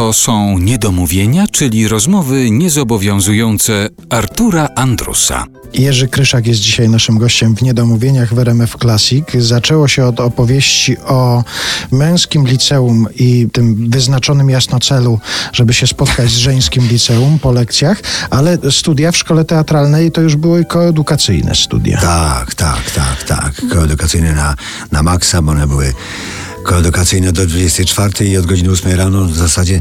To są niedomówienia, czyli rozmowy niezobowiązujące Artura Andrusa. Jerzy Kryszak jest dzisiaj naszym gościem w Niedomówieniach w RMF Classic. Zaczęło się od opowieści o męskim liceum i tym wyznaczonym jasno celu, żeby się spotkać z żeńskim liceum po lekcjach, ale studia w szkole teatralnej to już były koedukacyjne studia. Tak, tak, tak, tak. Koedukacyjne na, na maksa, bo one były koedukacyjne do 24 i od godziny 8 rano w zasadzie,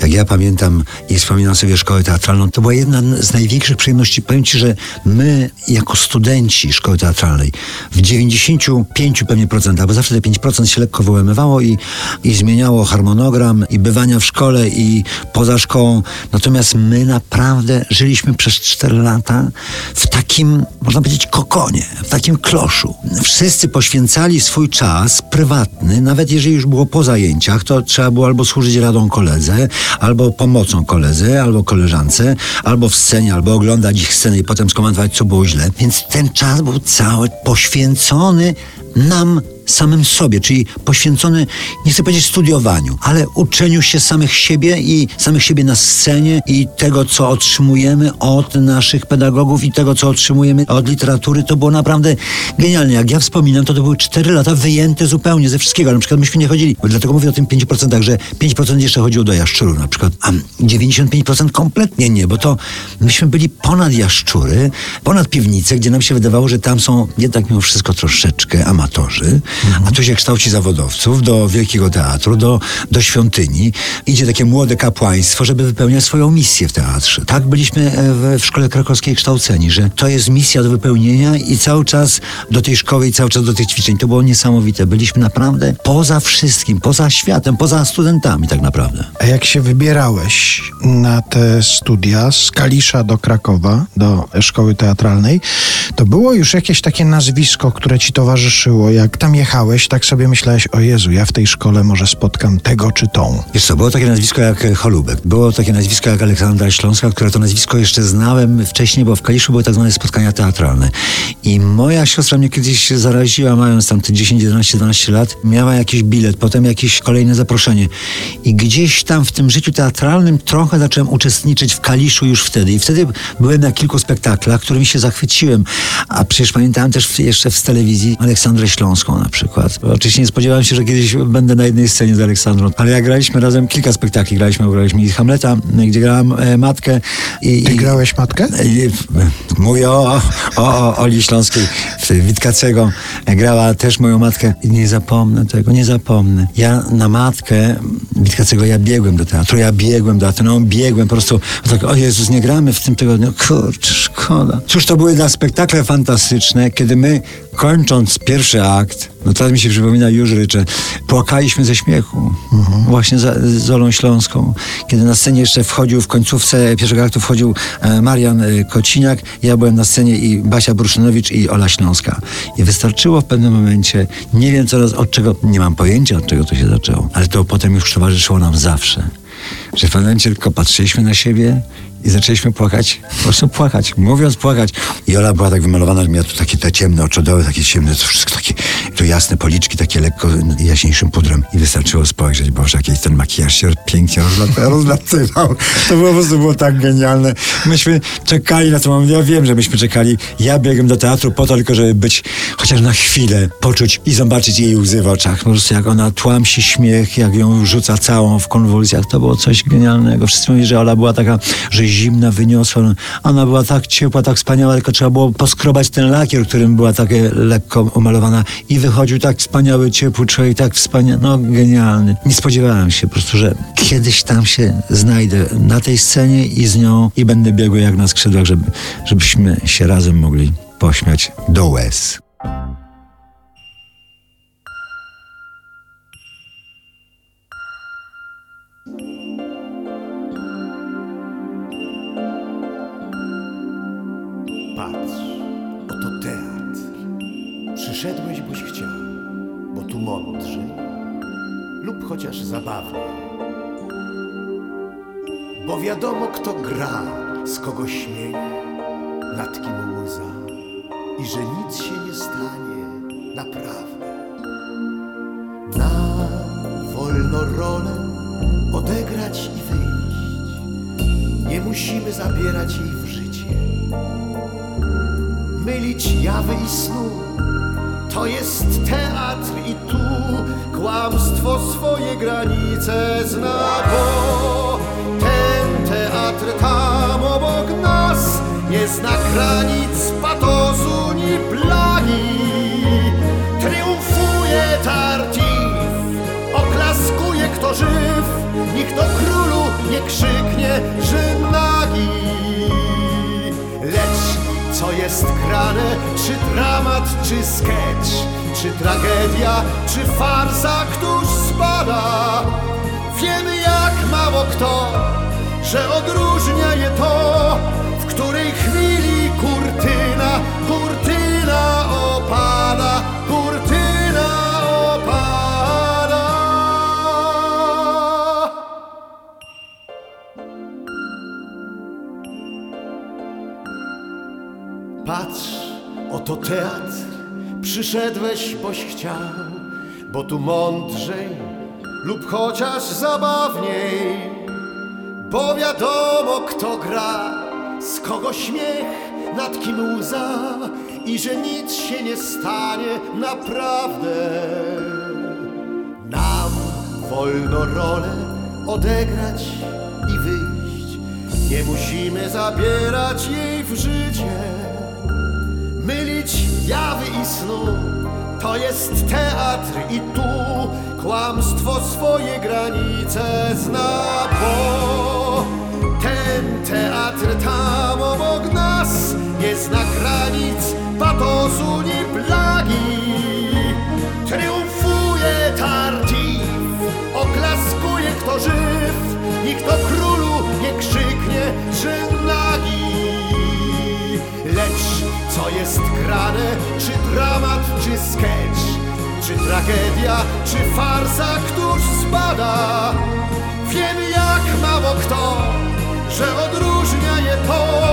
jak ja pamiętam i wspominam sobie szkołę teatralną, to była jedna z największych przyjemności. Powiem Ci, że my jako studenci szkoły teatralnej w 95 pewnie procentach, bo zawsze te 5% się lekko wyłamywało i, i zmieniało harmonogram i bywania w szkole i poza szkołą. Natomiast my naprawdę żyliśmy przez 4 lata w takim, można powiedzieć, kokonie, w takim kloszu. Wszyscy poświęcali swój czas prywatny, nawet nawet jeżeli już było po zajęciach, to trzeba było albo służyć radą koledze, albo pomocą koledze, albo koleżance, albo w scenie, albo oglądać ich scenę i potem skomentować, co było źle. Więc ten czas był cały poświęcony nam samym sobie, czyli poświęcony, nie chcę powiedzieć studiowaniu, ale uczeniu się samych siebie i samych siebie na scenie i tego, co otrzymujemy od naszych pedagogów i tego, co otrzymujemy od literatury, to było naprawdę genialne. Jak ja wspominam, to to były cztery lata wyjęte zupełnie ze wszystkiego. Na przykład myśmy nie chodzili, dlatego mówię o tym 5%, że 5% jeszcze chodziło do jaszczurów na przykład, a 95% kompletnie nie, bo to myśmy byli ponad jaszczury, ponad piwnice, gdzie nam się wydawało, że tam są jednak mimo wszystko troszeczkę amatorzy. A tu się kształci zawodowców do Wielkiego Teatru, do, do świątyni. Idzie takie młode kapłaństwo, żeby wypełniać swoją misję w teatrze. Tak byliśmy e, w, w szkole krakowskiej kształceni, że to jest misja do wypełnienia i cały czas do tej szkoły i cały czas do tych ćwiczeń. To było niesamowite. Byliśmy naprawdę poza wszystkim, poza światem, poza studentami tak naprawdę. A jak się wybierałeś na te studia z Kalisza do Krakowa, do szkoły teatralnej, to było już jakieś takie nazwisko, które ci towarzyszyło, jak tam jechałeś jechałeś, tak sobie myślałeś, o Jezu, ja w tej szkole może spotkam tego czy tą. Wiesz co, było takie nazwisko jak Holubek, było takie nazwisko jak Aleksandra Śląska, które to nazwisko jeszcze znałem wcześniej, bo w Kaliszu były tak zwane spotkania teatralne. I moja siostra mnie kiedyś zaraziła, mając tam te 10, 11, 12 lat, miała jakiś bilet, potem jakieś kolejne zaproszenie. I gdzieś tam w tym życiu teatralnym trochę zacząłem uczestniczyć w Kaliszu już wtedy. I wtedy byłem na kilku spektaklach, którymi się zachwyciłem. A przecież pamiętałem też jeszcze w telewizji Aleksandrę Śląską przykład. Oczywiście nie spodziewałem się, że kiedyś będę na jednej scenie z Aleksandrą, ale jak graliśmy razem kilka spektakli, graliśmy, graliśmy i Hamleta, gdzie grałem e, matkę. I, Ty i, grałeś matkę? I, mówię o, o, o Oli Śląskiej, Witkacego. Grała też moją matkę i nie zapomnę tego, nie zapomnę. Ja na matkę Witkacego, ja biegłem do teatru, ja biegłem do no biegłem po prostu, tak, o Jezus, nie gramy w tym tygodniu, kurczę, szkoda. Cóż, to były dla spektakle fantastyczne, kiedy my kończąc pierwszy akt, no teraz mi się przypomina już ryczę, płakaliśmy ze śmiechu. Mhm. Właśnie za, z Olą Śląską. Kiedy na scenie jeszcze wchodził, w końcówce pierwszego aktu wchodził e, Marian e, Kociniak, ja byłem na scenie i Basia Bruszynowicz i Ola Śląska. I wystarczyło w pewnym momencie, nie wiem coraz od czego, nie mam pojęcia od czego to się zaczęło, ale to potem już towarzyszyło nam zawsze. Że w pewnym tylko patrzyliśmy na siebie i zaczęliśmy płakać, po prostu płakać, mówiąc płakać. I Ola była tak wymalowana, że miała tu takie te ciemne oczodoły, takie ciemne, to wszystko takie, to jasne policzki, takie lekko jaśniejszym pudrem. I wystarczyło spojrzeć, Boże, jakiś ten makijaż się pięknie rozlatywał. To po prostu było tak genialne. Myśmy czekali na to moment, ja wiem, że myśmy czekali. Ja biegłem do teatru po to tylko, żeby być chociaż na chwilę, poczuć i zobaczyć jej łzy w oczach. Po prostu jak ona tłamsi śmiech, jak ją rzuca całą w konwulsjach, to było coś genialnego. Wszyscy mówili, że Ola była taka, że zimna, wyniosła. Ona była tak ciepła, tak wspaniała, tylko trzeba było poskrobać ten lakier, którym była takie lekko umalowana i wychodził tak wspaniały, ciepły człowiek, tak wspaniały, no genialny. Nie spodziewałem się po prostu, że kiedyś tam się znajdę na tej scenie i z nią i będę biegł jak na skrzydłach, żeby, żebyśmy się razem mogli pośmiać do łez. Patrz, Przyszedłeś, boś chciał, bo tu mądrzy lub chociaż zabawnie. Bo wiadomo, kto gra, z kogo śmiech, nad kim łza i że nic się nie stanie naprawdę. Na wolno rolę odegra zagrać i wyjść. Nie musimy zabierać jej w życie. Mylić jawy i snu. To jest teatr i tu kłamstwo swoje granice zna, bo ten teatr tam obok nas nie zna granic patosu ni plagi. Triumfuje Tartif, oklaskuje kto żyw, nikt o królu nie krzyknie, że nagi. Jest grane, czy dramat, czy sketch, czy tragedia, czy farsa, któż spada? Wiemy jak mało kto, że odróżnia je to, w której chwili Patrz, oto teatr, przyszedłeś, boś chciał, bo tu mądrzej lub chociaż zabawniej, bo wiadomo kto gra, z kogo śmiech, nad kim łza i że nic się nie stanie naprawdę. Nam wolno rolę odegrać i wyjść. Nie musimy zabierać jej w życie. Jawy i snu to jest teatr i tu kłamstwo swoje granice zna, bo ten teatr tam obok nas nie zna granic patosu ni plagi. Triumfuje Tartif, oklaskuje kto żyw, nikt o sketch, czy tragedia, czy farsa, któż spada? Wiemy jak mało kto, że odróżnia je to,